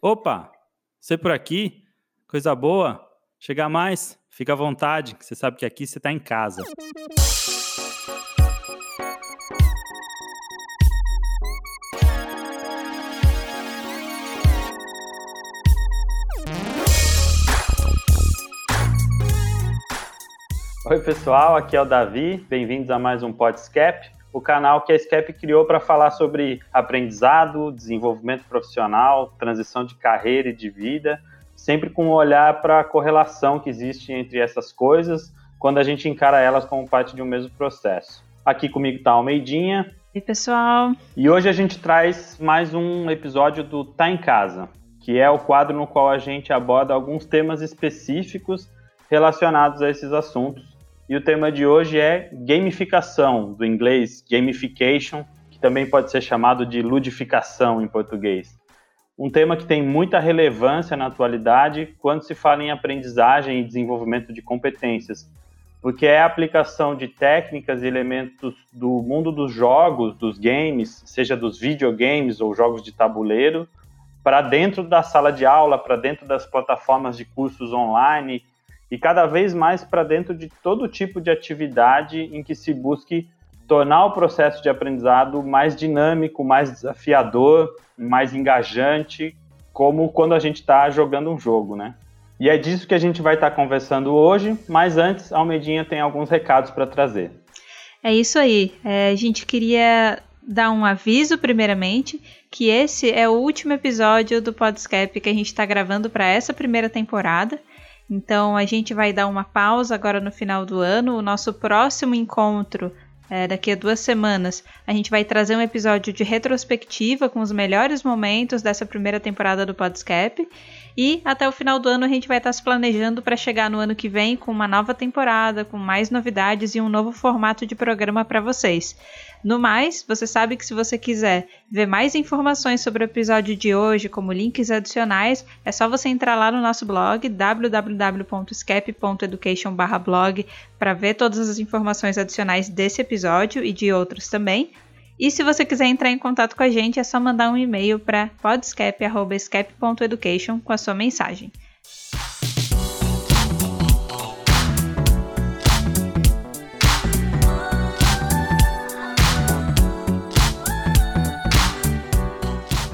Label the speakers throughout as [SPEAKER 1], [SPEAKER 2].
[SPEAKER 1] Opa, você por aqui? Coisa boa? Chega mais? Fica à vontade, que você sabe que aqui você está em casa.
[SPEAKER 2] Oi, pessoal, aqui é o Davi. Bem-vindos a mais um Podscap, o canal que a SCAP criou para falar sobre aprendizado, desenvolvimento profissional, transição de carreira e de vida, sempre com um olhar para a correlação que existe entre essas coisas quando a gente encara elas como parte de um mesmo processo. Aqui comigo está a Almeidinha.
[SPEAKER 3] E pessoal.
[SPEAKER 2] E hoje a gente traz mais um episódio do Tá em Casa, que é o quadro no qual a gente aborda alguns temas específicos relacionados a esses assuntos e o tema de hoje é gamificação, do inglês gamification, que também pode ser chamado de ludificação em português. Um tema que tem muita relevância na atualidade quando se fala em aprendizagem e desenvolvimento de competências, porque é a aplicação de técnicas e elementos do mundo dos jogos, dos games, seja dos videogames ou jogos de tabuleiro, para dentro da sala de aula, para dentro das plataformas de cursos online e cada vez mais para dentro de todo tipo de atividade em que se busque tornar o processo de aprendizado mais dinâmico, mais desafiador, mais engajante, como quando a gente está jogando um jogo, né? E é disso que a gente vai estar tá conversando hoje, mas antes, a Almedinha tem alguns recados para trazer.
[SPEAKER 3] É isso aí. É, a gente queria dar um aviso, primeiramente, que esse é o último episódio do Podscape que a gente está gravando para essa primeira temporada. Então a gente vai dar uma pausa agora no final do ano. O nosso próximo encontro é, daqui a duas semanas, a gente vai trazer um episódio de retrospectiva com os melhores momentos dessa primeira temporada do Podscape. E até o final do ano a gente vai estar se planejando para chegar no ano que vem com uma nova temporada, com mais novidades e um novo formato de programa para vocês. No mais, você sabe que se você quiser ver mais informações sobre o episódio de hoje, como links adicionais, é só você entrar lá no nosso blog www.scap.education/blog para ver todas as informações adicionais desse episódio e de outros também. E se você quiser entrar em contato com a gente, é só mandar um e-mail para podscap.education com a sua mensagem.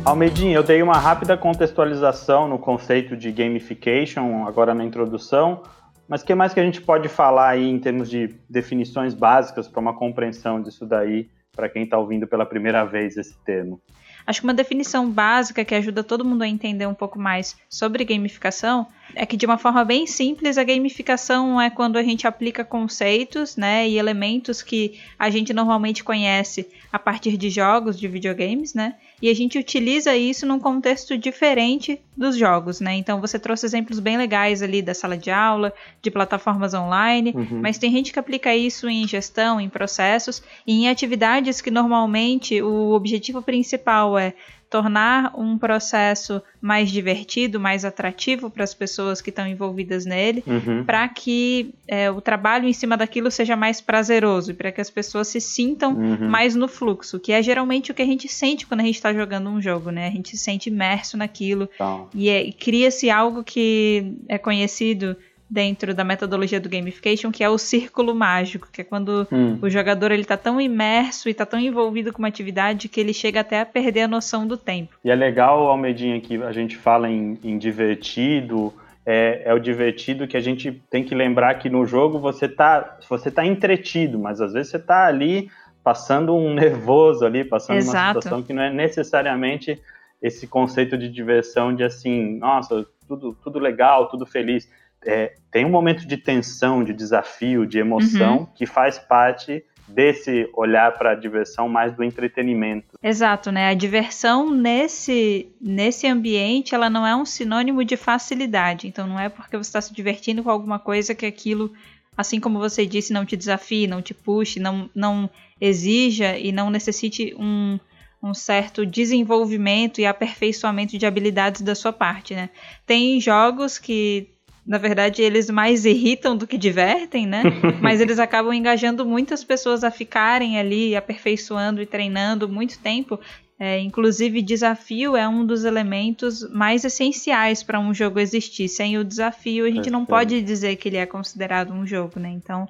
[SPEAKER 2] Almeidinho, eu dei uma rápida contextualização no conceito de gamification agora na introdução, mas o que mais que a gente pode falar aí em termos de definições básicas para uma compreensão disso daí para quem está ouvindo pela primeira vez esse termo?
[SPEAKER 3] Acho que uma definição básica que ajuda todo mundo a entender um pouco mais sobre gamificação é que de uma forma bem simples a gamificação é quando a gente aplica conceitos, né, e elementos que a gente normalmente conhece a partir de jogos de videogames, né, e a gente utiliza isso num contexto diferente dos jogos, né? Então você trouxe exemplos bem legais ali da sala de aula, de plataformas online, uhum. mas tem gente que aplica isso em gestão, em processos e em atividades que normalmente o objetivo principal é tornar um processo mais divertido, mais atrativo para as pessoas que estão envolvidas nele, uhum. para que é, o trabalho em cima daquilo seja mais prazeroso e para que as pessoas se sintam uhum. mais no fluxo, que é geralmente o que a gente sente quando a gente está jogando um jogo, né? A gente se sente imerso naquilo tá. e, é, e cria-se algo que é conhecido dentro da metodologia do gamification, que é o círculo mágico, que é quando hum. o jogador ele tá tão imerso e tá tão envolvido com uma atividade que ele chega até a perder a noção do tempo.
[SPEAKER 2] E é legal, Almedinha, que a gente fala em, em divertido, é, é, o divertido que a gente tem que lembrar que no jogo você tá, você tá entretido, mas às vezes você tá ali passando um nervoso ali, passando Exato. uma situação que não é necessariamente esse conceito de diversão de assim, nossa, tudo, tudo legal, tudo feliz é, tem um momento de tensão, de desafio, de emoção uhum. que faz parte desse olhar para a diversão mais do entretenimento.
[SPEAKER 3] Exato, né? A diversão nesse nesse ambiente, ela não é um sinônimo de facilidade. Então não é porque você está se divertindo com alguma coisa que aquilo, assim como você disse, não te desafie, não te puxe, não não exija e não necessite um um certo desenvolvimento e aperfeiçoamento de habilidades da sua parte, né? Tem jogos que na verdade, eles mais irritam do que divertem, né? Mas eles acabam engajando muitas pessoas a ficarem ali aperfeiçoando e treinando muito tempo. É, inclusive, desafio é um dos elementos mais essenciais para um jogo existir. Sem o desafio, a gente não pode dizer que ele é considerado um jogo, né? Então,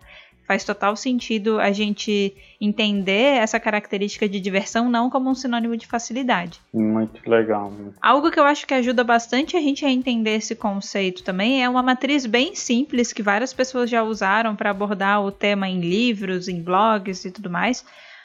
[SPEAKER 3] faz total sentido a gente entender essa característica de diversão não como um sinônimo de facilidade.
[SPEAKER 2] Muito legal.
[SPEAKER 3] Algo que eu acho que ajuda bastante a gente a entender esse conceito também é uma matriz bem simples que várias pessoas já usaram para abordar o tema em livros, em blogs e tudo mais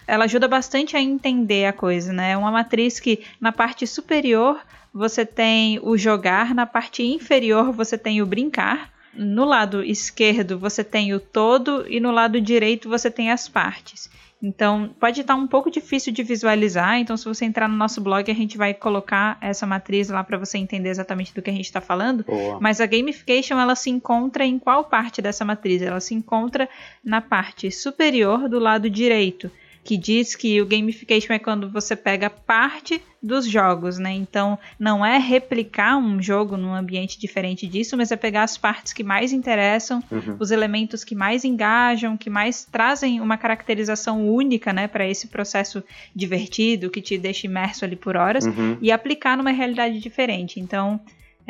[SPEAKER 3] ela ajuda bastante a entender a coisa, né? É uma matriz que na parte superior você tem o jogar, na parte inferior você tem o brincar, no lado esquerdo você tem o todo e no lado direito você tem as partes. Então, pode estar um pouco difícil de visualizar. Então, se você entrar no nosso blog, a gente vai colocar essa matriz lá para você entender exatamente do que a gente está falando. Boa. Mas a gamification, ela se encontra em qual parte dessa matriz? Ela se encontra na parte superior do lado direito que diz que o gamification é quando você pega parte dos jogos, né? Então, não é replicar um jogo num ambiente diferente disso, mas é pegar as partes que mais interessam, uhum. os elementos que mais engajam, que mais trazem uma caracterização única, né, para esse processo divertido que te deixa imerso ali por horas uhum. e aplicar numa realidade diferente. Então,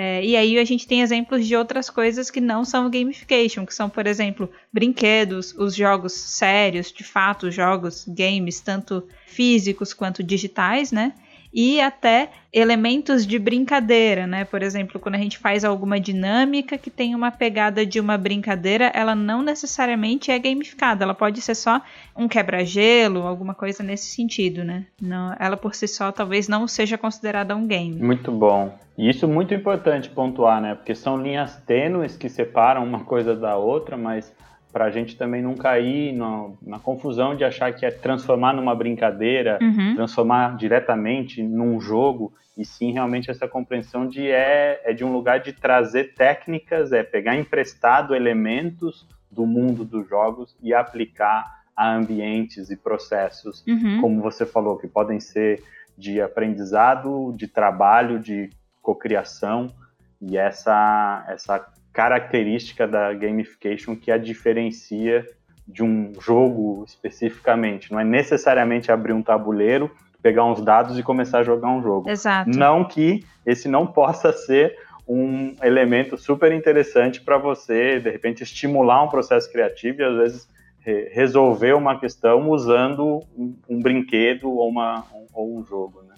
[SPEAKER 3] é, e aí a gente tem exemplos de outras coisas que não são gamification, que são, por exemplo, brinquedos, os jogos sérios, de fato, jogos, games, tanto físicos quanto digitais, né? E até elementos de brincadeira, né? Por exemplo, quando a gente faz alguma dinâmica que tem uma pegada de uma brincadeira, ela não necessariamente é gamificada, ela pode ser só um quebra-gelo, alguma coisa nesse sentido, né? Não, ela por si só talvez não seja considerada um game.
[SPEAKER 2] Muito bom. E isso é muito importante pontuar, né? Porque são linhas tênues que separam uma coisa da outra, mas para a gente também não cair na, na, confusão de achar que é transformar numa brincadeira, uhum. transformar diretamente num jogo, e sim realmente essa compreensão de é, é de um lugar de trazer técnicas, é pegar emprestado elementos do mundo dos jogos e aplicar a ambientes e processos, uhum. como você falou, que podem ser de aprendizado, de trabalho, de cocriação, e essa, essa característica da gamification que a diferencia de um jogo especificamente. Não é necessariamente abrir um tabuleiro, pegar uns dados e começar a jogar um jogo.
[SPEAKER 3] Exato.
[SPEAKER 2] Não que esse não possa ser um elemento super interessante para você, de repente, estimular um processo criativo e às vezes resolver uma questão usando um, um brinquedo ou, uma, um, ou um jogo. Né?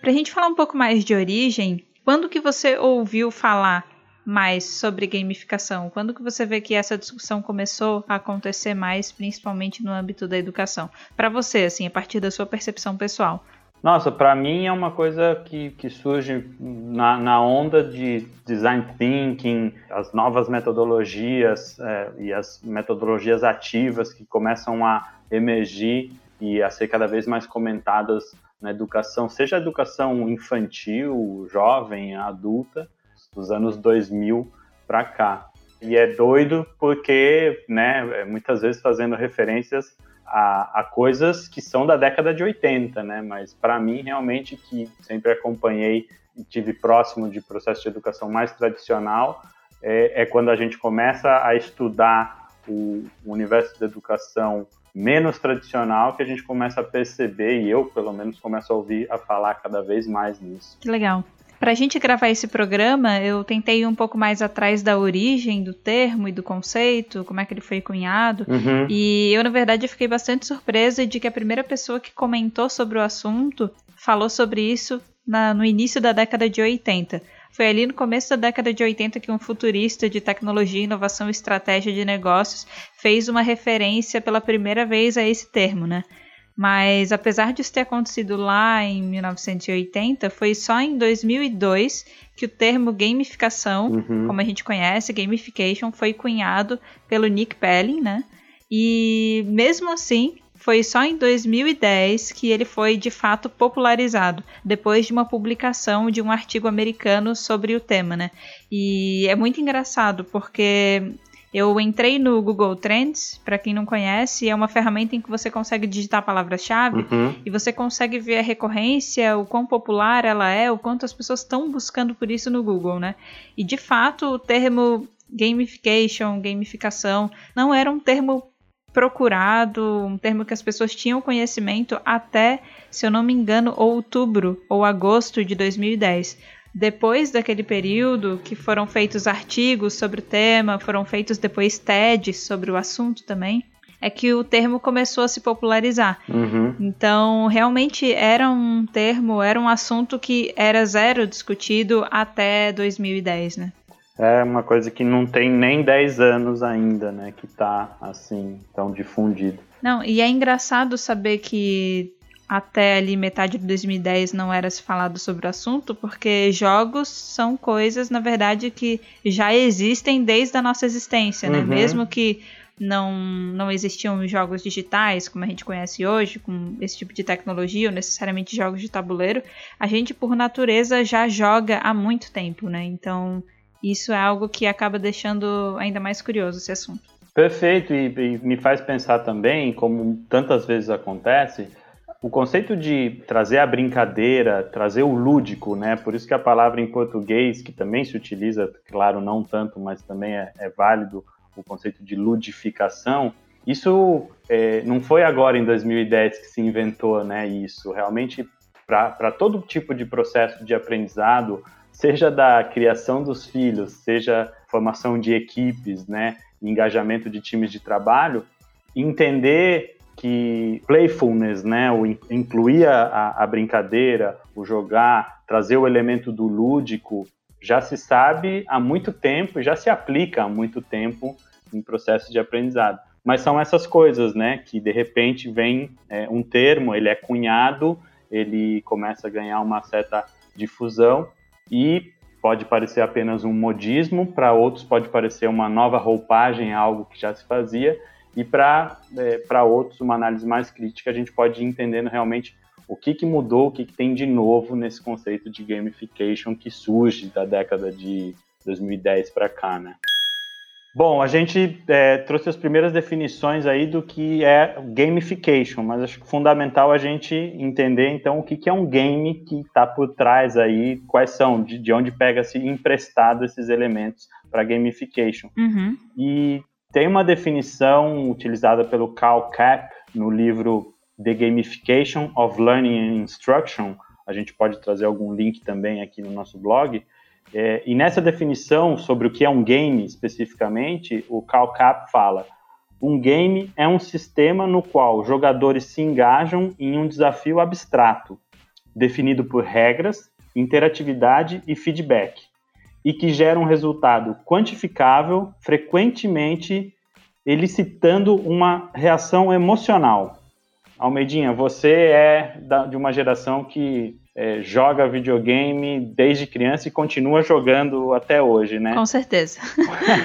[SPEAKER 3] Para a gente falar um pouco mais de origem, quando que você ouviu falar mais sobre gamificação? Quando que você vê que essa discussão começou a acontecer mais, principalmente no âmbito da educação? Para você, assim, a partir da sua percepção pessoal.
[SPEAKER 2] Nossa, para mim é uma coisa que, que surge na, na, onda de design thinking, as novas metodologias é, e as metodologias ativas que começam a emergir e a ser cada vez mais comentadas na educação, seja a educação infantil, jovem, adulta, dos anos 2000 para cá. E é doido porque, né, é muitas vezes fazendo referências a, a coisas que são da década de 80, né, mas para mim, realmente, que sempre acompanhei e tive próximo de processo de educação mais tradicional, é, é quando a gente começa a estudar o, o universo da educação menos tradicional que a gente começa a perceber, e eu pelo menos começo a ouvir a falar cada vez mais nisso.
[SPEAKER 3] Que legal. Para a gente gravar esse programa, eu tentei ir um pouco mais atrás da origem do termo e do conceito, como é que ele foi cunhado. Uhum. E eu, na verdade, fiquei bastante surpresa de que a primeira pessoa que comentou sobre o assunto falou sobre isso na, no início da década de 80. Foi ali no começo da década de 80 que um futurista de tecnologia, inovação e estratégia de negócios fez uma referência pela primeira vez a esse termo, né? Mas apesar disso ter acontecido lá em 1980, foi só em 2002 que o termo gamificação, uhum. como a gente conhece, gamification, foi cunhado pelo Nick Pelling, né? E mesmo assim, foi só em 2010 que ele foi de fato popularizado, depois de uma publicação de um artigo americano sobre o tema, né? E é muito engraçado porque eu entrei no Google Trends, para quem não conhece, é uma ferramenta em que você consegue digitar palavras-chave uhum. e você consegue ver a recorrência, o quão popular ela é, o quanto as pessoas estão buscando por isso no Google, né? E de fato, o termo gamification, gamificação, não era um termo procurado, um termo que as pessoas tinham conhecimento até, se eu não me engano, outubro ou agosto de 2010. Depois daquele período que foram feitos artigos sobre o tema, foram feitos depois TEDs sobre o assunto também, é que o termo começou a se popularizar.
[SPEAKER 2] Uhum.
[SPEAKER 3] Então, realmente era um termo, era um assunto que era zero discutido até 2010, né?
[SPEAKER 2] É uma coisa que não tem nem 10 anos ainda, né? Que tá assim, tão difundido.
[SPEAKER 3] Não, e é engraçado saber que até ali metade de 2010 não era se falado sobre o assunto, porque jogos são coisas, na verdade, que já existem desde a nossa existência, né?
[SPEAKER 2] Uhum.
[SPEAKER 3] Mesmo que não, não existiam jogos digitais, como a gente conhece hoje, com esse tipo de tecnologia, ou necessariamente jogos de tabuleiro, a gente, por natureza, já joga há muito tempo, né? Então, isso é algo que acaba deixando ainda mais curioso esse assunto.
[SPEAKER 2] Perfeito, e, e me faz pensar também, como tantas vezes acontece, o conceito de trazer a brincadeira, trazer o lúdico, né? Por isso que a palavra em português, que também se utiliza, claro, não tanto, mas também é, é válido, o conceito de ludificação, isso é, não foi agora em 2010 que se inventou, né? Isso realmente para todo tipo de processo de aprendizado, seja da criação dos filhos, seja formação de equipes, né? Engajamento de times de trabalho, entender que playfulness, né, o incluir a, a, brincadeira, o jogar, trazer o elemento do lúdico, já se sabe há muito tempo, já se aplica há muito tempo em processo de aprendizado. Mas são essas coisas, né, que de repente vem é, um termo, ele é cunhado, ele começa a ganhar uma certa difusão e pode parecer apenas um modismo, para outros pode parecer uma nova roupagem, algo que já se fazia, e para é, outros, uma análise mais crítica, a gente pode ir entendendo realmente o que, que mudou, o que, que tem de novo nesse conceito de gamification que surge da década de 2010 para cá, né? Bom, a gente é, trouxe as primeiras definições aí do que é gamification, mas acho fundamental a gente entender então o que, que é um game que está por trás aí, quais são, de, de onde pega-se emprestado esses elementos para gamification.
[SPEAKER 3] Uhum.
[SPEAKER 2] E tem uma definição utilizada pelo Carl Kapp no livro The Gamification of Learning and Instruction. A gente pode trazer algum link também aqui no nosso blog. É, e nessa definição sobre o que é um game especificamente, o Carl Kapp fala: um game é um sistema no qual jogadores se engajam em um desafio abstrato, definido por regras, interatividade e feedback e que gera um resultado quantificável, frequentemente elicitando uma reação emocional. Almeidinha, você é de uma geração que é, joga videogame desde criança e continua jogando até hoje, né?
[SPEAKER 3] Com certeza.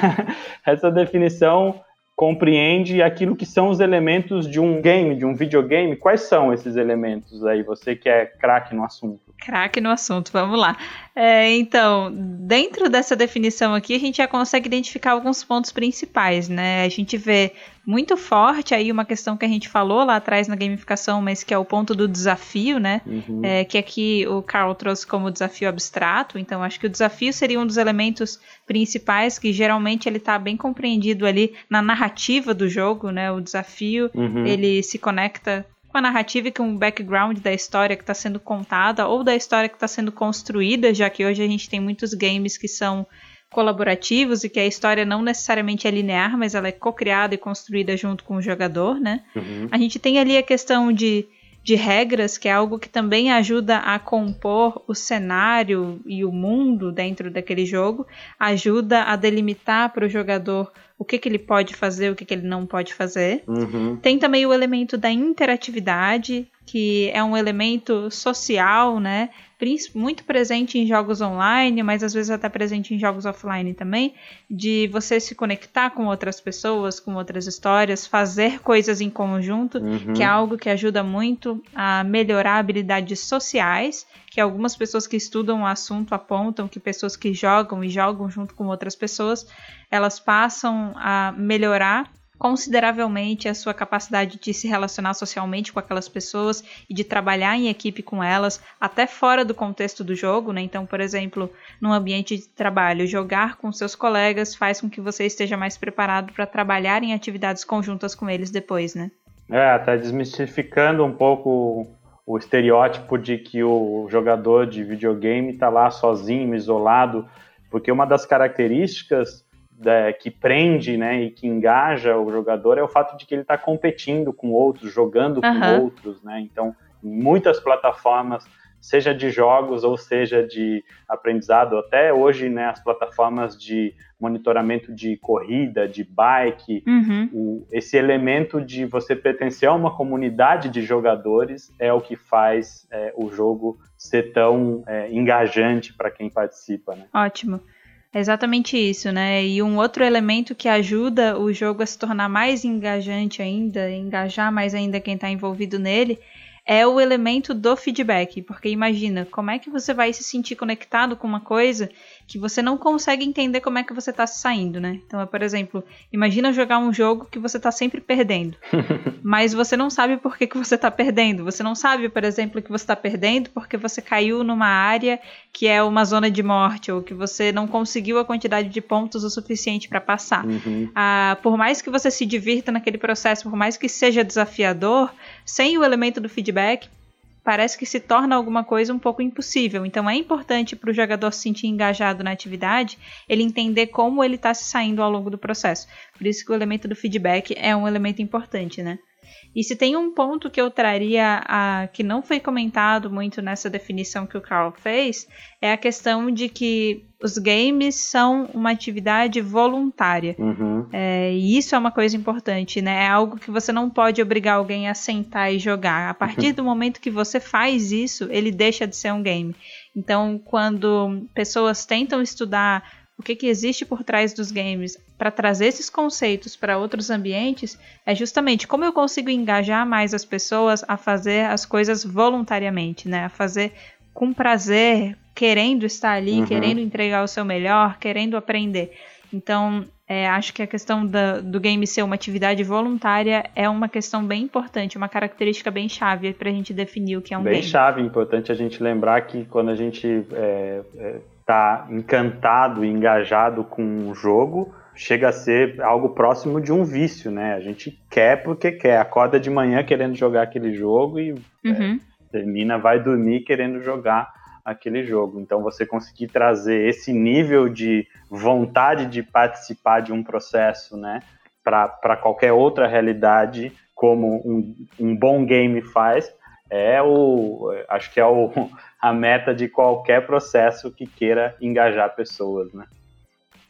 [SPEAKER 2] Essa definição compreende aquilo que são os elementos de um game, de um videogame. Quais são esses elementos aí? Você que é craque no assunto.
[SPEAKER 3] Craque no assunto, vamos lá. É, então, dentro dessa definição aqui, a gente já consegue identificar alguns pontos principais, né? A gente vê muito forte aí uma questão que a gente falou lá atrás na gamificação, mas que é o ponto do desafio, né?
[SPEAKER 2] Uhum.
[SPEAKER 3] É, que aqui o Carl trouxe como desafio abstrato. Então, acho que o desafio seria um dos elementos principais que geralmente ele está bem compreendido ali na narrativa do jogo, né? O desafio
[SPEAKER 2] uhum.
[SPEAKER 3] ele se conecta com a narrativa e com o background da história que está sendo contada ou da história que está sendo construída, já que hoje a gente tem muitos games que são colaborativos e que a história não necessariamente é linear, mas ela é co-criada e construída junto com o jogador, né?
[SPEAKER 2] Uhum.
[SPEAKER 3] A gente tem ali a questão de de regras, que é algo que também ajuda a compor o cenário e o mundo dentro daquele jogo, ajuda a delimitar para o jogador o que, que ele pode fazer, o que, que ele não pode fazer.
[SPEAKER 2] Uhum.
[SPEAKER 3] Tem também o elemento da interatividade, que é um elemento social, né? Muito presente em jogos online, mas às vezes até presente em jogos offline também, de você se conectar com outras pessoas, com outras histórias, fazer coisas em conjunto,
[SPEAKER 2] uhum.
[SPEAKER 3] que é algo que ajuda muito a melhorar habilidades sociais, que algumas pessoas que estudam o assunto apontam que pessoas que jogam e jogam junto com outras pessoas, elas passam a melhorar consideravelmente a sua capacidade de se relacionar socialmente com aquelas pessoas e de trabalhar em equipe com elas, até fora do contexto do jogo, né? Então, por exemplo, num ambiente de trabalho, jogar com seus colegas faz com que você esteja mais preparado para trabalhar em atividades conjuntas com eles depois, né?
[SPEAKER 2] É, até desmistificando um pouco o estereótipo de que o jogador de videogame está lá sozinho, isolado, porque uma das características é, que prende né, e que engaja o jogador é o fato de que ele está competindo com outros, jogando com uhum. outros. Né? Então, muitas plataformas, seja de jogos ou seja de aprendizado, até hoje né, as plataformas de monitoramento de corrida, de bike, uhum. o, esse elemento de você pertencer a uma comunidade de jogadores é o que faz é, o jogo ser tão é, engajante para quem participa. Né?
[SPEAKER 3] Ótimo. É exatamente isso, né? E um outro elemento que ajuda o jogo a se tornar mais engajante ainda, engajar mais ainda quem está envolvido nele, é o elemento do feedback. Porque imagina, como é que você vai se sentir conectado com uma coisa que você não consegue entender como é que você está se saindo, né? Então, é, por exemplo, imagina jogar um jogo que você está sempre perdendo, mas você não sabe por que, que você está perdendo. Você não sabe, por exemplo, que você está perdendo porque você caiu numa área que é uma zona de morte ou que você não conseguiu a quantidade de pontos o suficiente para passar. Uhum. Ah, por mais que você se divirta naquele processo, por mais que seja desafiador, sem o elemento do feedback, parece que se torna alguma coisa um pouco impossível. Então é importante para o jogador se sentir engajado na atividade, ele entender como ele está se saindo ao longo do processo. Por isso que o elemento do feedback é um elemento importante, né? E se tem um ponto que eu traria a, que não foi comentado muito nessa definição que o Carl fez, é a questão de que os games são uma atividade voluntária. Uhum. É, e isso é uma coisa importante, né? É algo que você não pode obrigar alguém a sentar e jogar. A partir uhum. do momento que você faz isso, ele deixa de ser um game. Então, quando pessoas tentam estudar o que, que existe por trás dos games para trazer esses conceitos para outros ambientes é justamente como eu consigo engajar mais as pessoas a fazer as coisas voluntariamente, né? A fazer com prazer, querendo estar ali, uhum. querendo entregar o seu melhor, querendo aprender. Então, é, acho que a questão da, do game ser uma atividade voluntária é uma questão bem importante, uma característica bem chave para a gente definir o que é um
[SPEAKER 2] bem
[SPEAKER 3] game.
[SPEAKER 2] Bem chave, importante a gente lembrar que quando a gente é, é, tá encantado e engajado com um jogo, chega a ser algo próximo de um vício, né? A gente quer porque quer, acorda de manhã querendo jogar aquele jogo e uhum. é, termina, vai dormir querendo jogar aquele jogo. Então você conseguir trazer esse nível de vontade de participar de um processo, né, para qualquer outra realidade, como um, um bom game faz, é o acho que é o, a meta de qualquer processo que queira engajar pessoas, né?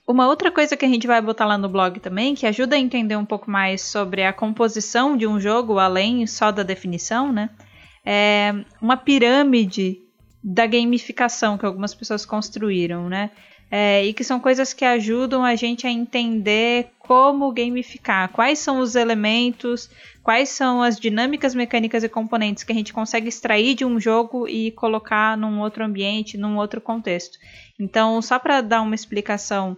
[SPEAKER 3] Uma outra coisa que a gente vai botar lá no blog também, que ajuda a entender um pouco mais sobre a composição de um jogo, além só da definição, né? É uma pirâmide da gamificação que algumas pessoas construíram, né? É, e que são coisas que ajudam a gente a entender como gamificar, quais são os elementos, quais são as dinâmicas mecânicas e componentes que a gente consegue extrair de um jogo e colocar num outro ambiente, num outro contexto. Então, só para dar uma explicação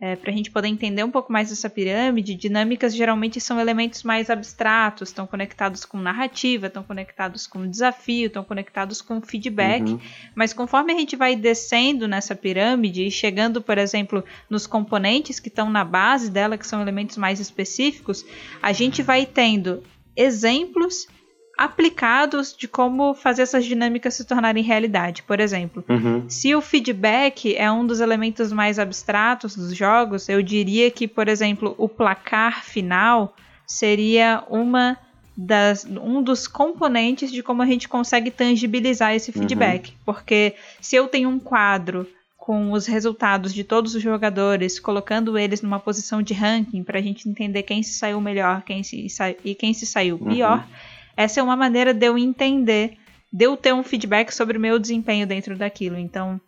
[SPEAKER 3] é, para a gente poder entender um pouco mais essa pirâmide, dinâmicas geralmente são elementos mais abstratos, estão conectados com narrativa, estão conectados com desafio, estão conectados com feedback. Uhum. Mas conforme a gente vai descendo nessa pirâmide e chegando, por exemplo, nos componentes que estão na base dela, que são elementos mais específicos, a gente vai tendo exemplos aplicados de como fazer essas dinâmicas se tornarem realidade. Por exemplo, uhum. se o feedback é um dos elementos mais abstratos dos jogos, eu diria que, por exemplo, o placar final seria uma das, um dos componentes de como a gente consegue tangibilizar esse uhum. feedback. Uhum. Porque se eu tenho um quadro com os resultados de todos os jogadores, colocando eles numa posição de ranking para a gente entender quem se saiu melhor quem se e quem se saiu uhum. pior. Uhum essa é uma maneira de eu entender, de eu ter um feedback sobre o meu desempenho dentro daquilo. Então,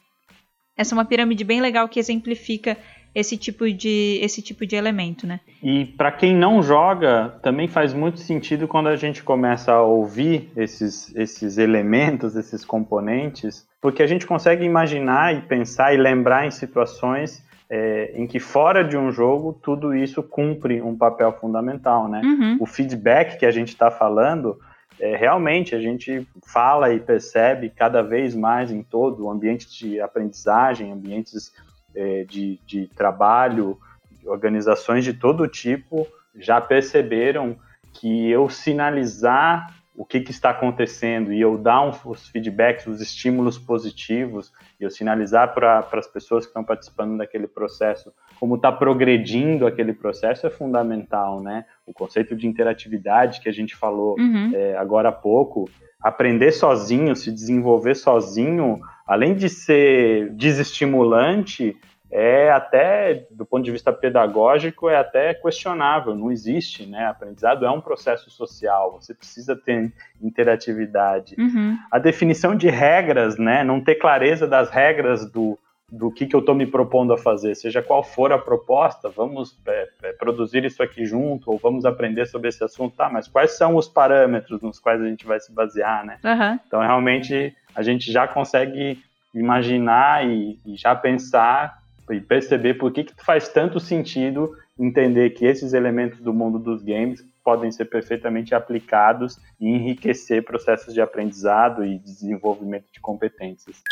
[SPEAKER 3] essa é uma pirâmide bem legal que exemplifica esse tipo de esse tipo de elemento, né?
[SPEAKER 2] E para quem não joga, também faz muito sentido quando a gente começa a ouvir esses esses elementos, esses componentes, porque a gente consegue imaginar e pensar e lembrar em situações é, em que fora de um jogo tudo isso cumpre um papel fundamental, né?
[SPEAKER 3] Uhum.
[SPEAKER 2] O feedback que a gente está falando, é, realmente a gente fala e percebe cada vez mais em todo o ambiente de aprendizagem, ambientes é, de, de trabalho, organizações de todo tipo já perceberam que eu sinalizar o que, que, está acontecendo e eu dar um, os feedbacks, os estímulos positivos, e eu sinalizar para as pessoas que estão participando daquele processo como está progredindo aquele processo é fundamental, né? O conceito de interatividade que a gente falou
[SPEAKER 3] uhum.
[SPEAKER 2] é, agora há pouco, aprender sozinho, se desenvolver sozinho, além de ser desestimulante, é até, do ponto de vista pedagógico, é até questionável, não existe, né? Aprendizado é um processo social, você precisa ter interatividade.
[SPEAKER 3] Uhum.
[SPEAKER 2] A definição de regras, né? Não ter clareza das regras do, do que, que eu estou me propondo a fazer, seja qual for a proposta, vamos é, é, produzir isso aqui junto, ou vamos aprender sobre esse assunto, tá, mas quais são os parâmetros nos quais a gente vai se basear, né?
[SPEAKER 3] Uhum.
[SPEAKER 2] Então, realmente, a gente já consegue imaginar e, e já pensar e perceber por que, que faz tanto sentido entender que esses elementos do mundo dos games podem ser perfeitamente aplicados e enriquecer processos de aprendizado e desenvolvimento de competências.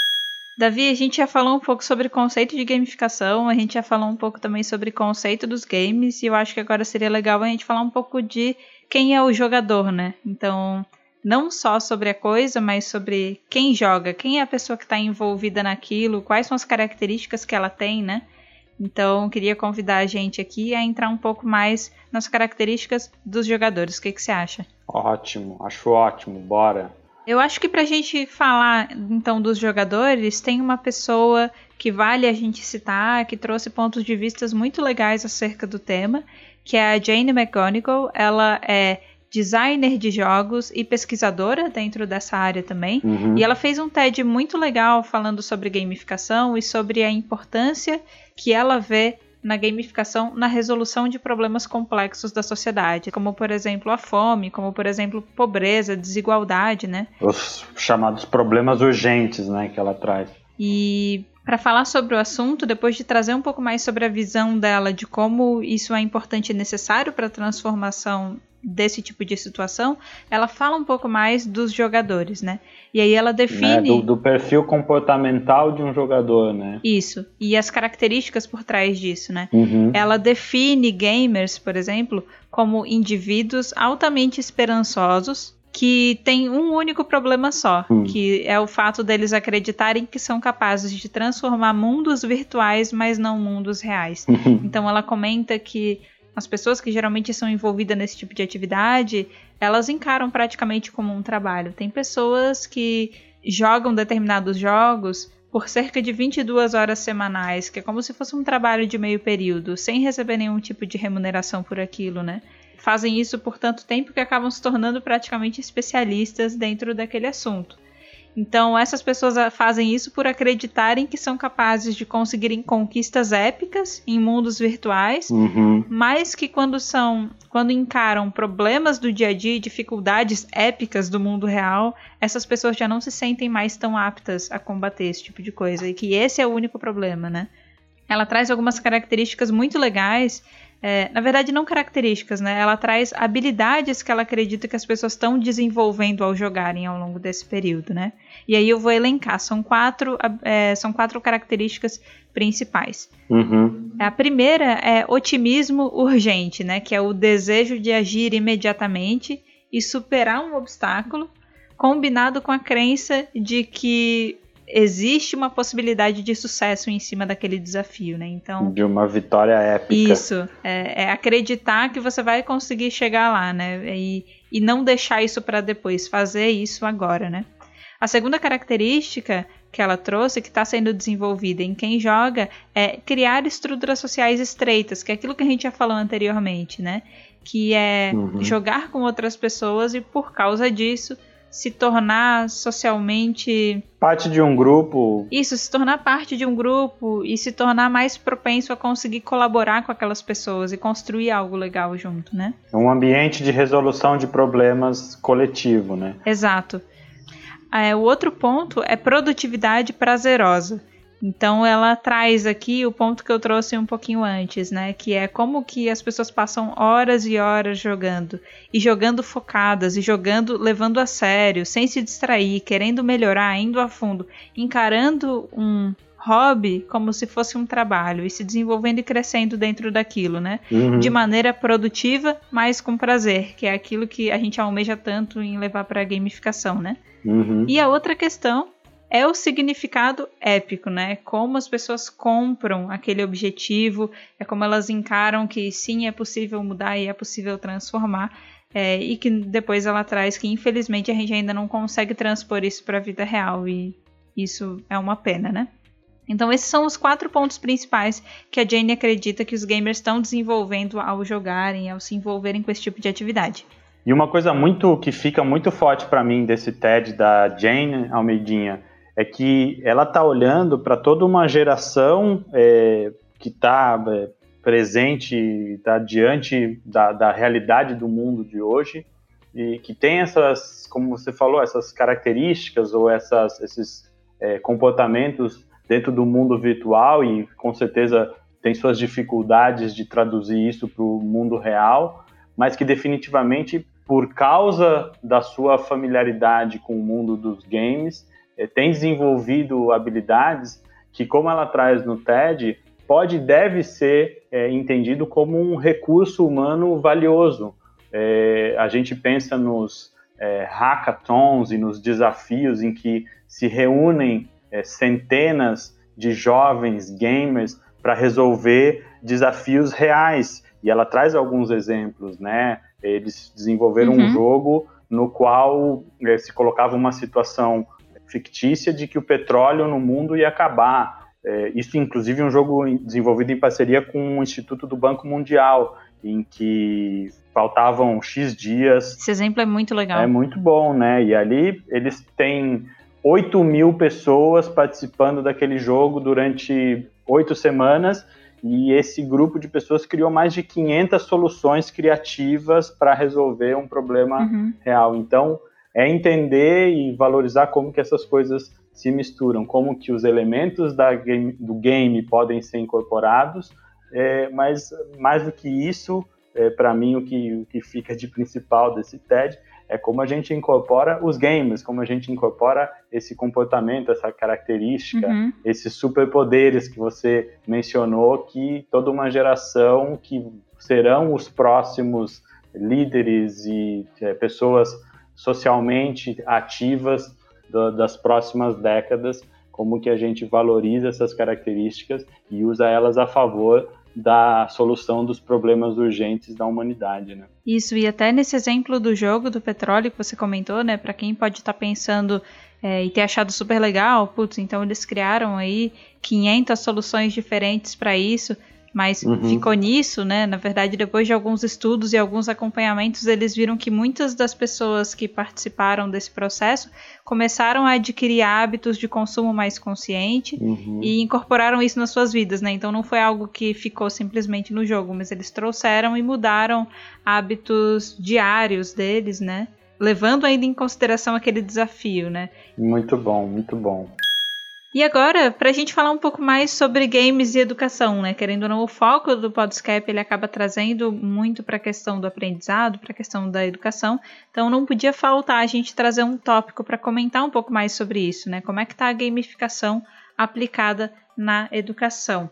[SPEAKER 3] Davi, a gente já falou um pouco sobre conceito de gamificação, a gente já falou um pouco também sobre conceito dos games, e eu acho que agora seria legal a gente falar um pouco de quem é o jogador, né? Então, não só sobre a coisa, mas sobre quem joga, quem é a pessoa que está envolvida naquilo, quais são as características que ela tem, né? Então, queria convidar a gente aqui a entrar um pouco mais nas características dos jogadores. O que, que você acha?
[SPEAKER 2] Ótimo, acho ótimo, bora.
[SPEAKER 3] Eu acho que para a gente falar então dos jogadores, tem uma pessoa que vale a gente citar, que trouxe pontos de vistas muito legais acerca do tema, que é a Jane McGonigal. Ela é designer de jogos e pesquisadora dentro dessa área também.
[SPEAKER 2] Uhum.
[SPEAKER 3] E ela fez um TED muito legal falando sobre gamificação e sobre a importância que ela vê na gamificação na resolução de problemas complexos da sociedade, como por exemplo a fome, como por exemplo pobreza, desigualdade, né?
[SPEAKER 2] Os chamados problemas urgentes, né, que ela traz.
[SPEAKER 3] E para falar sobre o assunto, depois de trazer um pouco mais sobre a visão dela de como isso é importante e necessário para a transformação desse tipo de situação, ela fala um pouco mais dos jogadores, né? E aí ela define
[SPEAKER 2] né? do, do, perfil comportamental de um jogador, né?
[SPEAKER 3] Isso e as características por trás disso, né?
[SPEAKER 2] Uhum.
[SPEAKER 3] Ela define gamers, por exemplo, como indivíduos altamente esperançosos que têm um único problema só,
[SPEAKER 2] hum.
[SPEAKER 3] que é o fato deles acreditarem que são capazes de transformar mundos virtuais, mas não mundos reais. então ela comenta que as pessoas que geralmente são envolvidas nesse tipo de atividade, elas encaram praticamente como um trabalho. Tem pessoas que jogam determinados jogos por cerca de 22 horas semanais, que é como se fosse um trabalho de meio período, sem receber nenhum tipo de remuneração por aquilo, né? Fazem isso por tanto tempo que acabam se tornando praticamente especialistas dentro daquele assunto. Então, essas pessoas fazem isso por acreditarem que são capazes de conseguirem conquistas épicas em mundos virtuais,
[SPEAKER 2] uhum.
[SPEAKER 3] mas que quando são, quando encaram problemas do dia a dia, dificuldades épicas do mundo real, essas pessoas já não se sentem mais tão aptas a combater esse tipo de coisa e que esse é o único problema, né? Ela traz algumas características muito legais é, na verdade, não características, né? Ela traz habilidades que ela acredita que as pessoas estão desenvolvendo ao jogarem ao longo desse período, né? E aí eu vou elencar. São quatro, é, são quatro características principais.
[SPEAKER 2] Uhum.
[SPEAKER 3] A primeira é otimismo urgente, né? Que é o desejo de agir imediatamente e superar um obstáculo, combinado com a crença de que existe uma possibilidade de sucesso em cima daquele desafio, né? Então
[SPEAKER 2] de uma vitória épica.
[SPEAKER 3] Isso é, é acreditar que você vai conseguir chegar lá, né? E, e não deixar isso para depois, fazer isso agora, né? A segunda característica que ela trouxe, que está sendo desenvolvida em quem joga, é criar estruturas sociais estreitas, que é aquilo que a gente já falou anteriormente, né? Que é
[SPEAKER 2] uhum.
[SPEAKER 3] jogar com outras pessoas e por causa disso se tornar socialmente
[SPEAKER 2] parte de um grupo.
[SPEAKER 3] Isso, se tornar parte de um grupo e se tornar mais propenso a conseguir colaborar com aquelas pessoas e construir algo legal junto, né?
[SPEAKER 2] Um ambiente de resolução de problemas coletivo, né?
[SPEAKER 3] Exato. É, o outro ponto é produtividade prazerosa, Então ela traz aqui o ponto que eu trouxe um pouquinho antes, né? Que é como que as pessoas passam horas e horas jogando. E jogando focadas, e jogando, levando a sério, sem se distrair, querendo melhorar, indo a fundo, encarando um hobby como se fosse um trabalho e se desenvolvendo e crescendo dentro daquilo, né? Uhum. De maneira produtiva, mas com prazer, que é aquilo que a gente almeja tanto em levar para a gamificação, né? Uhum. E a outra questão é o significado épico, né? Como as pessoas compram aquele objetivo, é como elas encaram que sim, é possível mudar e é possível transformar. É, e que depois ela traz que infelizmente a gente ainda não consegue transpor isso para a vida real e isso é uma pena, né? Então esses são os quatro pontos principais que a Jane acredita que os gamers estão desenvolvendo ao jogarem, ao se envolverem com esse tipo de atividade.
[SPEAKER 2] E uma coisa muito que fica muito forte para mim desse TED da Jane Almeidinha é que ela está olhando para toda uma geração é, que está é, presente, está diante da, da, realidade do mundo de hoje e que tem essas, como você falou, essas características ou essas, esses é, comportamentos dentro do mundo virtual e com certeza tem suas dificuldades de traduzir isso para o mundo real, mas que definitivamente por causa da sua familiaridade com o mundo dos games tem desenvolvido habilidades que, como ela traz no TED, pode e deve ser é, entendido como um recurso humano valioso. É, a gente pensa nos é, hackathons e nos desafios em que se reúnem centenas de jovens gamers para resolver desafios reais. E ela traz alguns exemplos, né? Eles desenvolveram uhum. um jogo no qual se colocava uma situação fictícia de que o petróleo no mundo ia acabar. É, isso, inclusive, é um jogo desenvolvido em parceria com o Instituto do Banco Mundial, em que faltavam X dias.
[SPEAKER 3] Esse exemplo é muito legal.
[SPEAKER 2] É muito bom, né? E ali eles têm 8 mil pessoas participando daquele jogo durante oito semanas e esse grupo de pessoas criou mais de 500 soluções criativas para resolver um problema uhum. real. Então, é entender e valorizar como que essas coisas se misturam, como que os elementos game, do game podem ser incorporados, é, mas mais do que isso, é, para mim o que, o que fica de principal desse TED é como a gente incorpora os games, como a gente incorpora esse comportamento, essa característica, uhum. esses superpoderes que você mencionou, que toda uma geração que serão os próximos líderes e é, pessoas socialmente ativas do, das próximas décadas, como que a gente valoriza essas características e usa elas a favor da solução dos problemas urgentes da humanidade, né?
[SPEAKER 3] Isso, e até nesse exemplo do jogo do petróleo que você comentou, né, para quem pode estar tá pensando é, e ter achado super legal, putz, então eles criaram aí 500 soluções diferentes para isso, mas uhum. ficou nisso, né? Na verdade, depois de alguns estudos e alguns acompanhamentos, eles viram que muitas das pessoas que participaram desse processo começaram a adquirir hábitos de consumo mais consciente uhum. e incorporaram isso nas suas vidas, né? Então não foi algo que ficou simplesmente no jogo, mas eles trouxeram e mudaram hábitos diários deles, né? Levando ainda em consideração aquele desafio, né?
[SPEAKER 2] Muito bom, muito bom.
[SPEAKER 3] E agora, para a gente falar um pouco mais sobre games e educação, né? Querendo ou não, o foco do Podscape ele acaba trazendo muito para a questão do aprendizado, para a questão da educação. Então, não podia faltar a gente trazer um tópico para comentar um pouco mais sobre isso, né? Como é que está a gamificação aplicada na educação?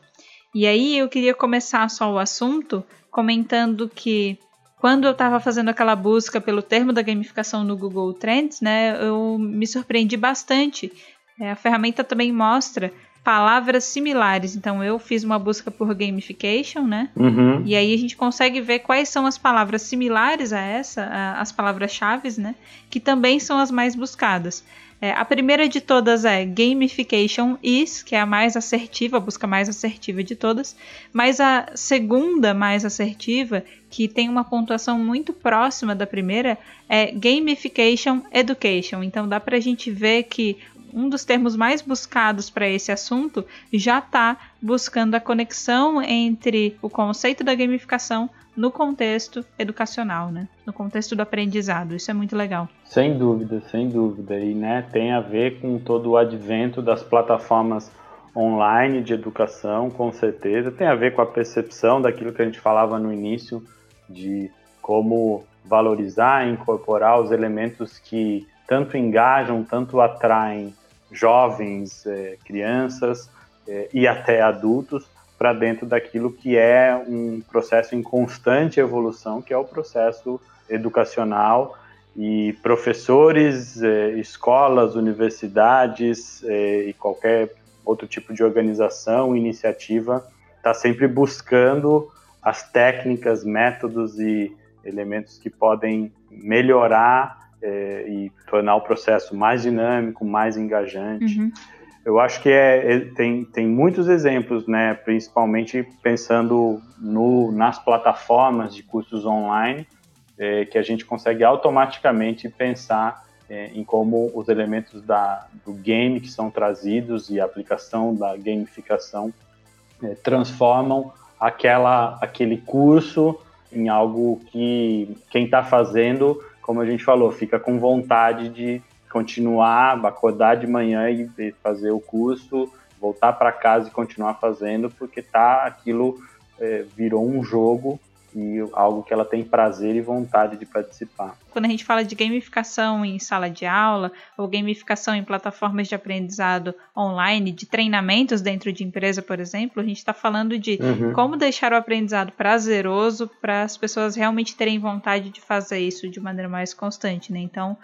[SPEAKER 3] E aí, eu queria começar só o assunto comentando que quando eu estava fazendo aquela busca pelo termo da gamificação no Google Trends, né, eu me surpreendi bastante é, a ferramenta também mostra palavras similares. Então eu fiz uma busca por gamification, né? Uhum. E aí a gente consegue ver quais são as palavras similares a essa, a, as palavras-chave, né? Que também são as mais buscadas. É, a primeira de todas é Gamification Is, que é a mais assertiva, a busca mais assertiva de todas. Mas a segunda mais assertiva, que tem uma pontuação muito próxima da primeira, é Gamification Education. Então dá pra gente ver que um dos termos mais buscados para esse assunto já está buscando a conexão entre o conceito da gamificação no contexto educacional, né? No contexto do aprendizado. Isso é muito legal.
[SPEAKER 2] Sem dúvida, sem dúvida. E né, tem a ver com todo o advento das plataformas online de educação, com certeza. Tem a ver com a percepção daquilo que a gente falava no início, de como valorizar incorporar os elementos que tanto engajam, tanto atraem jovens, eh, crianças eh, e até adultos para dentro daquilo que é um processo em constante evolução, que é o processo educacional. E professores, eh, escolas, universidades e qualquer outro tipo de organização, iniciativa, está sempre buscando as técnicas, métodos e elementos que podem melhorar é, e tornar o processo mais dinâmico, mais engajante. Uhum. Eu acho que é, é, tem, tem muitos exemplos, né, principalmente pensando no, nas plataformas de cursos online, é, que a gente consegue automaticamente pensar é, em como os elementos da, do game que são trazidos e a aplicação da gamificação é, transformam aquela, aquele curso em algo que quem está fazendo, como a gente falou, fica com vontade de continuar, acordar de manhã e fazer o curso, voltar para casa e continuar fazendo, porque tá aquilo é, virou um jogo e algo que ela tem prazer e vontade de participar.
[SPEAKER 3] Quando a gente fala de gamificação em sala de aula ou gamificação em plataformas de aprendizado online, de treinamentos dentro de empresa, por exemplo, a gente está falando de uhum. como deixar o aprendizado prazeroso para as pessoas realmente terem vontade de fazer isso de maneira mais constante, né? Então,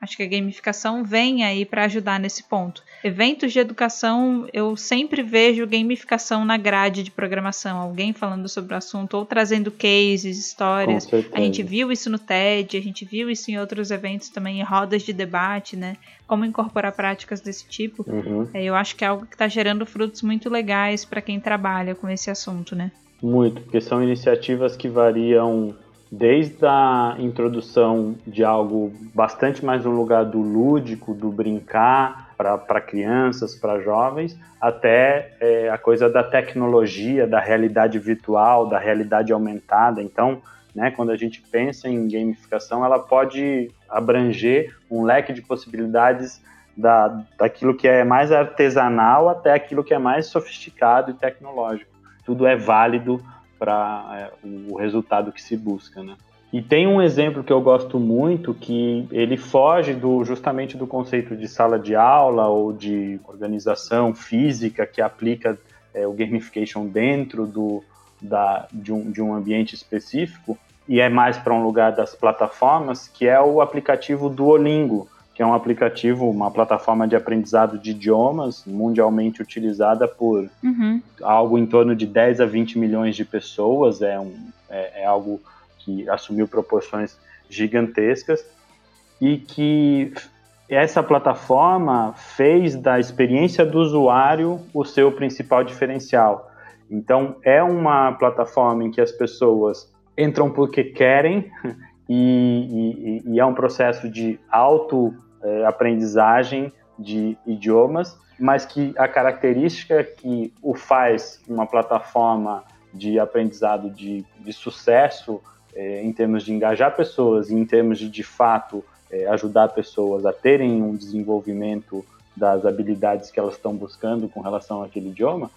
[SPEAKER 3] Acho que a gamificação vem aí para ajudar nesse ponto. Eventos de educação, eu sempre vejo gamificação na grade de programação, alguém falando sobre o assunto ou trazendo cases, histórias. A gente viu isso no TED, a gente viu isso em outros eventos também, em rodas de debate, né? Como incorporar práticas desse tipo. Uhum. É, eu acho que é algo que está gerando frutos muito legais para quem trabalha com esse assunto, né?
[SPEAKER 2] Muito, porque são iniciativas que variam desde a introdução de algo bastante mais no lugar do lúdico, do brincar para crianças, para jovens, até é, a coisa da tecnologia, da realidade virtual, da realidade aumentada. Então, né, quando a gente pensa em gamificação, ela pode abranger um leque de possibilidades da, daquilo que é mais artesanal até aquilo que é mais sofisticado e tecnológico. Tudo é válido para é, o resultado que se busca, né? E tem um exemplo que eu gosto muito que ele foge do justamente do conceito de sala de aula ou de organização física que aplica é, o gamification dentro do, da, de, um, de um ambiente específico e é mais para um lugar das plataformas, que é o aplicativo Duolingo, que é um aplicativo, uma plataforma de aprendizado de idiomas mundialmente utilizada por uhum. algo em torno de 10 a 20 milhões de pessoas. É, um, é, é algo que assumiu proporções gigantescas e que essa plataforma fez da experiência do usuário o seu principal diferencial. Então, é uma plataforma em que as pessoas entram porque querem e, e, e é um processo de auto é, aprendizagem de idiomas, mas que a característica que o faz uma plataforma de aprendizado de, de sucesso é, em termos de engajar pessoas e em termos de, de fato, é, ajudar pessoas a terem um desenvolvimento das habilidades que elas estão buscando com relação àquele idioma,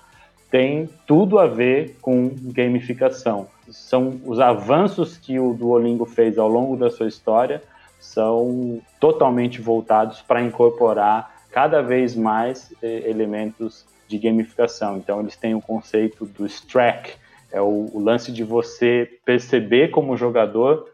[SPEAKER 2] tem tudo a ver com gamificação. São os avanços que o Duolingo fez ao longo da sua história são totalmente voltados para incorporar cada vez mais eh, elementos de gamificação. Então, eles têm o conceito do strack, é o, o lance de você perceber como jogador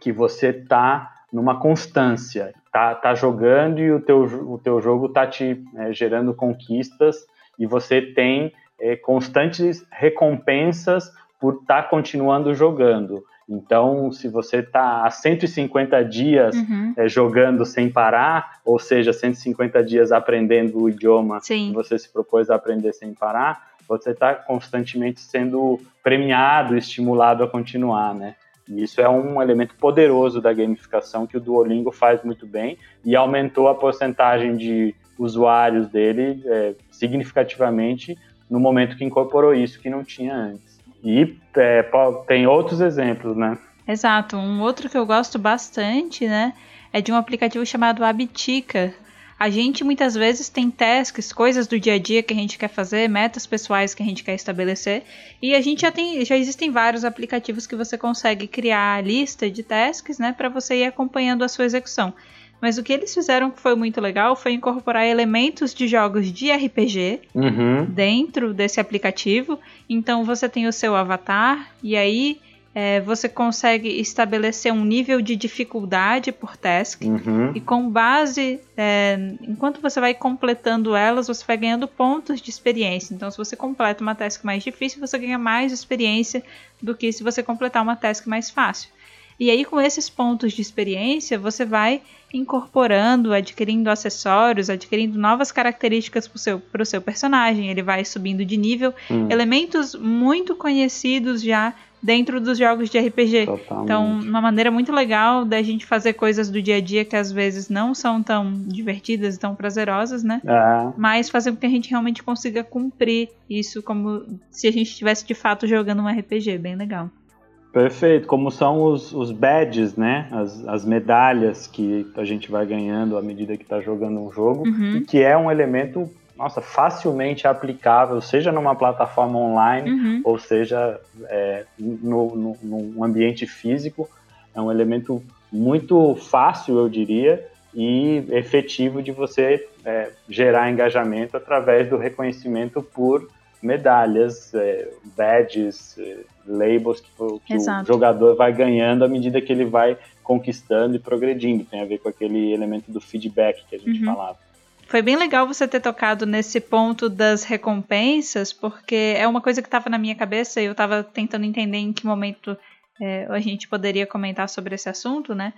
[SPEAKER 2] que você está numa constância, tá, tá jogando e o teu, o teu jogo está te é, gerando conquistas e você tem é, constantes recompensas por estar tá continuando jogando. Então, se você está há 150 dias uhum. é, jogando sem parar, ou seja, 150 dias aprendendo o idioma Sim. que você se propôs a aprender sem parar, você está constantemente sendo premiado, estimulado a continuar, né? E isso é um elemento poderoso da gamificação que o Duolingo faz muito bem e aumentou a porcentagem de usuários dele é, significativamente no momento que incorporou isso que não tinha antes. E é, tem outros exemplos, né?
[SPEAKER 3] Exato. Um outro que eu gosto bastante, né, é de um aplicativo chamado Abitica. A gente muitas vezes tem tasks, coisas do dia a dia que a gente quer fazer, metas pessoais que a gente quer estabelecer, e a gente já tem, já existem vários aplicativos que você consegue criar a lista de tasks, né, para você ir acompanhando a sua execução. Mas o que eles fizeram que foi muito legal foi incorporar elementos de jogos de RPG
[SPEAKER 2] Uhum.
[SPEAKER 3] dentro desse aplicativo. Então você tem o seu avatar e aí é, você consegue estabelecer um nível de dificuldade por task.
[SPEAKER 2] Uhum.
[SPEAKER 3] E com base, é, enquanto você vai completando elas, você vai ganhando pontos de experiência. Então, se você completa uma task mais difícil, você ganha mais experiência do que se você completar uma task mais fácil. E aí, com esses pontos de experiência, você vai incorporando, adquirindo acessórios, adquirindo novas características para o seu, pro seu personagem. Ele vai subindo de nível.
[SPEAKER 2] Hum.
[SPEAKER 3] Elementos muito conhecidos já dentro dos jogos de RPG.
[SPEAKER 2] Totalmente.
[SPEAKER 3] Então, uma maneira muito legal da gente fazer coisas do dia a dia que às vezes não são tão divertidas e tão prazerosas, né?
[SPEAKER 2] É.
[SPEAKER 3] Mas fazer com que a gente realmente consiga cumprir isso como se a gente estivesse de fato jogando um RPG. Bem legal.
[SPEAKER 2] Perfeito, como são os, os badges, né? As, as medalhas que a gente vai ganhando à medida que está jogando um jogo,
[SPEAKER 3] Uhum.
[SPEAKER 2] e que é um elemento, nossa, facilmente aplicável, seja numa plataforma online,
[SPEAKER 3] Uhum.
[SPEAKER 2] ou seja é, no, no, num ambiente físico. É um elemento muito fácil, eu diria, e efetivo de você é, gerar engajamento através do reconhecimento por medalhas, é, badges, é, labels que, o- que o jogador vai ganhando à medida que ele vai conquistando e progredindo. Tem a ver com aquele elemento do feedback que a gente
[SPEAKER 3] Uhum.
[SPEAKER 2] falava.
[SPEAKER 3] Foi bem legal você ter tocado nesse ponto das recompensas, porque é uma coisa que estava na minha cabeça e eu estava tentando entender em que momento é, a gente poderia comentar sobre esse assunto, né?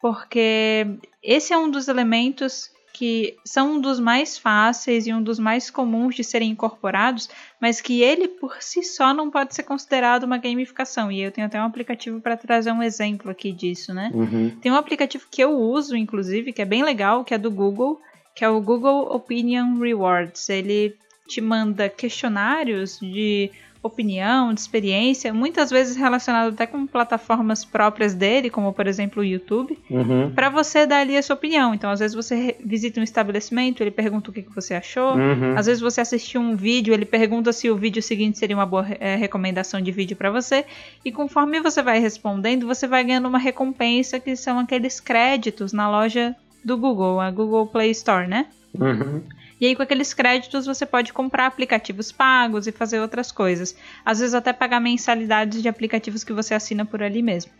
[SPEAKER 3] Porque esse é um dos elementos que são um dos mais fáceis e um dos mais comuns de serem incorporados, mas que ele por si só não pode ser considerado uma gamificação. E eu tenho até um aplicativo para trazer um exemplo aqui disso, né?
[SPEAKER 2] Uhum.
[SPEAKER 3] Tem um aplicativo que eu uso, inclusive, que é bem legal, que é do Google, que é o Google Opinion Rewards. Ele te manda questionários de opinião, de experiência, muitas vezes relacionado até com plataformas próprias dele, como por exemplo o YouTube,
[SPEAKER 2] Uhum.
[SPEAKER 3] para você dar ali a sua opinião. Então, às vezes você visita um estabelecimento, ele pergunta o que, que você achou.
[SPEAKER 2] Uhum.
[SPEAKER 3] Às vezes você assistiu um vídeo, ele pergunta se o vídeo seguinte seria uma boa eh, recomendação de vídeo para você. E conforme você vai respondendo, você vai ganhando uma recompensa que são aqueles créditos na loja do Google, a Google Play Store, né?
[SPEAKER 2] Uhum.
[SPEAKER 3] E aí, com aqueles créditos, você pode comprar aplicativos pagos e fazer outras coisas. Às vezes, até pagar mensalidades de aplicativos que você assina por ali mesmo.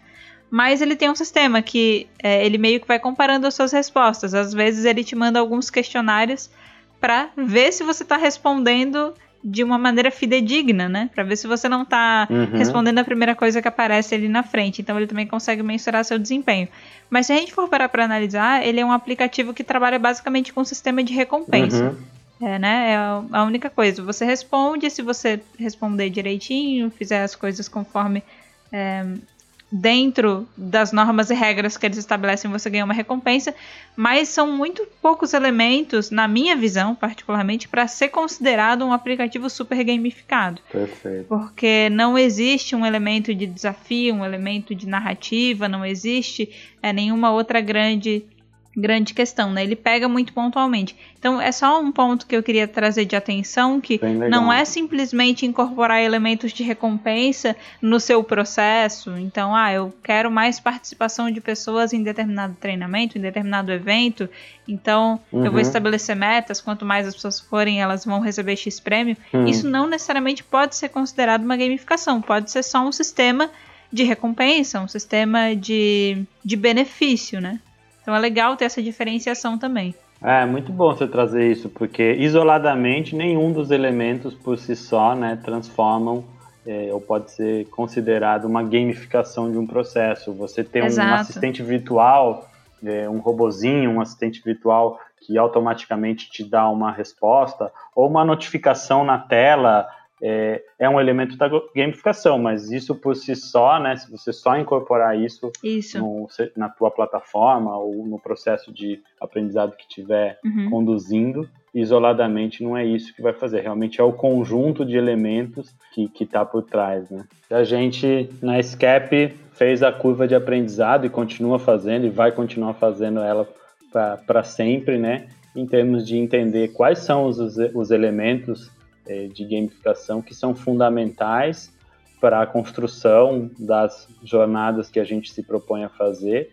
[SPEAKER 3] Mas ele tem um sistema que é, ele meio que vai comparando as suas respostas. Às vezes, ele te manda alguns questionários para ver se você está respondendo de uma maneira fidedigna, né? Para ver se você não está
[SPEAKER 2] Uhum.
[SPEAKER 3] respondendo a primeira coisa que aparece ali na frente. Então, ele também consegue mensurar seu desempenho. Mas se a gente for parar para analisar, ele é um aplicativo que trabalha basicamente com um sistema de recompensa.
[SPEAKER 2] Uhum.
[SPEAKER 3] É, né? É a- a única coisa. Você responde, se você responder direitinho, fizer as coisas conforme é, dentro das normas e regras que eles estabelecem, você ganha uma recompensa. Mas são muito poucos elementos, na minha visão, particularmente, para ser considerado um aplicativo super gamificado.
[SPEAKER 2] Perfeito.
[SPEAKER 3] Porque não existe um elemento de desafio, um elemento de narrativa, não existe é, nenhuma outra grande grande questão, né? Ele pega muito pontualmente. Então é só um ponto que eu queria trazer de atenção que não é simplesmente incorporar elementos de recompensa no seu processo. Então, ah, eu quero mais participação de pessoas em determinado treinamento, em determinado evento. Então, eu
[SPEAKER 2] Uhum.
[SPEAKER 3] vou estabelecer metas. Quanto mais as pessoas forem, elas vão receber X prêmio.
[SPEAKER 2] Hum.
[SPEAKER 3] Isso não necessariamente pode ser considerado uma gamificação. Pode ser só um sistema de recompensa, um sistema de, de benefício, né? Então é legal ter essa diferenciação também.
[SPEAKER 2] É muito bom você trazer isso, porque isoladamente nenhum dos elementos por si só né, transformam é, ou pode ser considerado uma gamificação de um processo. Você ter um assistente virtual, é, um robozinho, um assistente virtual que automaticamente te dá uma resposta, ou uma notificação na tela, é, é um elemento da gamificação, mas isso por si só, né, se você só incorporar isso
[SPEAKER 3] Isso.
[SPEAKER 2] no- na tua plataforma ou no processo de aprendizado que tiver
[SPEAKER 3] Uhum.
[SPEAKER 2] conduzindo, isoladamente não é isso que vai fazer. Realmente é o conjunto de elementos que está por trás. Né? A gente, na SCAP, fez a curva de aprendizado e continua fazendo e vai continuar fazendo ela para sempre, né? em termos de entender quais são os, os elementos de gamificação que são fundamentais para a construção das jornadas que a gente se propõe a fazer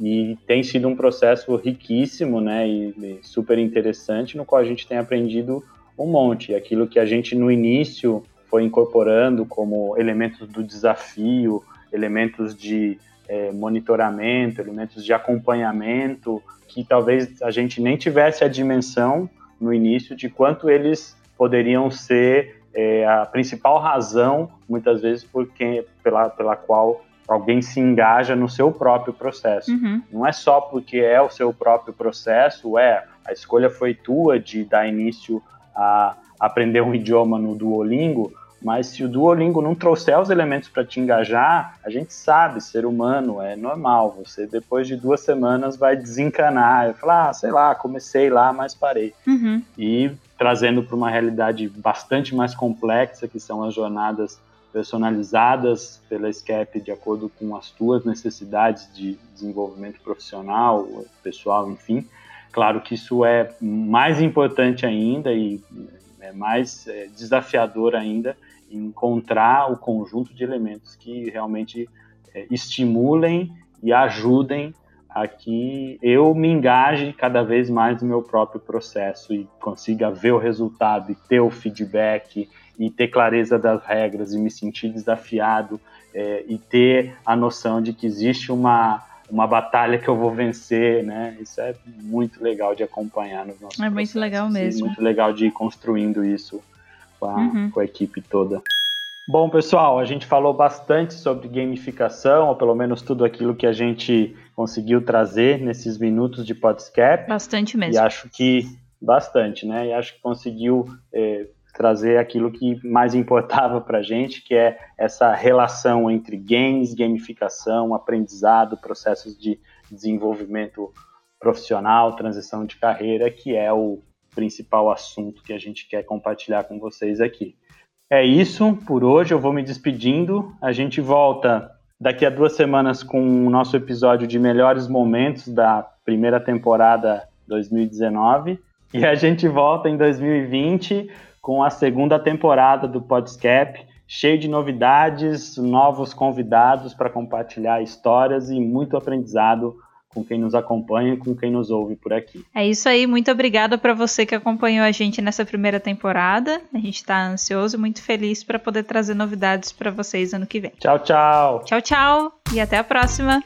[SPEAKER 2] e tem sido um processo riquíssimo, né, e, e super interessante, no qual a gente tem aprendido um monte. Aquilo que a gente no início foi incorporando como elementos do desafio, elementos de é, monitoramento, elementos de acompanhamento, que talvez a gente nem tivesse a dimensão no início de quanto eles poderiam ser é, a principal razão, muitas vezes, porque, pela, pela qual alguém se engaja no seu próprio processo.
[SPEAKER 3] Uhum.
[SPEAKER 2] Não é só porque é o seu próprio processo, é a escolha foi tua de dar início a aprender um idioma no Duolingo, mas se o Duolingo não trouxer os elementos para te engajar, a gente sabe, ser humano é normal. Você depois de duas semanas vai desencanar, vai falar, ah, sei lá, comecei lá, mas parei.
[SPEAKER 3] Uhum.
[SPEAKER 2] E trazendo para uma realidade bastante mais complexa, que são as jornadas personalizadas pela SCAP de acordo com as tuas necessidades de desenvolvimento profissional, pessoal, enfim. Claro que isso é mais importante ainda e é mais é, desafiador ainda encontrar o conjunto de elementos que realmente é, estimulem e ajudem a que eu me engaje cada vez mais no meu próprio processo e consiga ver o resultado e ter o feedback e ter clareza das regras e me sentir desafiado é, e ter a noção de que existe uma uma batalha que eu vou vencer, né? Isso é muito legal de acompanhar nos nossos
[SPEAKER 3] É muito legal mesmo.
[SPEAKER 2] Muito legal de ir construindo isso com a, uhum. com a equipe toda. Bom, pessoal, a gente falou bastante sobre gamificação, ou pelo menos tudo aquilo que a gente conseguiu trazer nesses minutos de podcast.
[SPEAKER 3] Bastante mesmo.
[SPEAKER 2] E acho que bastante, né? E acho que conseguiu é, trazer aquilo que mais importava para a gente, que é essa relação entre games, gamificação, aprendizado, processos de desenvolvimento profissional, transição de carreira, que é o principal assunto que a gente quer compartilhar com vocês aqui. É isso por hoje, eu vou me despedindo. A gente volta daqui a duas semanas com o nosso episódio de melhores momentos da primeira temporada 2019. E a gente volta em 2020 com a segunda temporada do Podscap, cheio de novidades, novos convidados para compartilhar histórias e muito aprendizado com quem nos acompanha e com quem nos ouve por aqui.
[SPEAKER 3] É isso aí, muito obrigada para você que acompanhou a gente nessa primeira temporada. A gente está ansioso e muito feliz para poder trazer novidades para vocês ano que vem.
[SPEAKER 2] Tchau, tchau.
[SPEAKER 3] Tchau, tchau e até a próxima.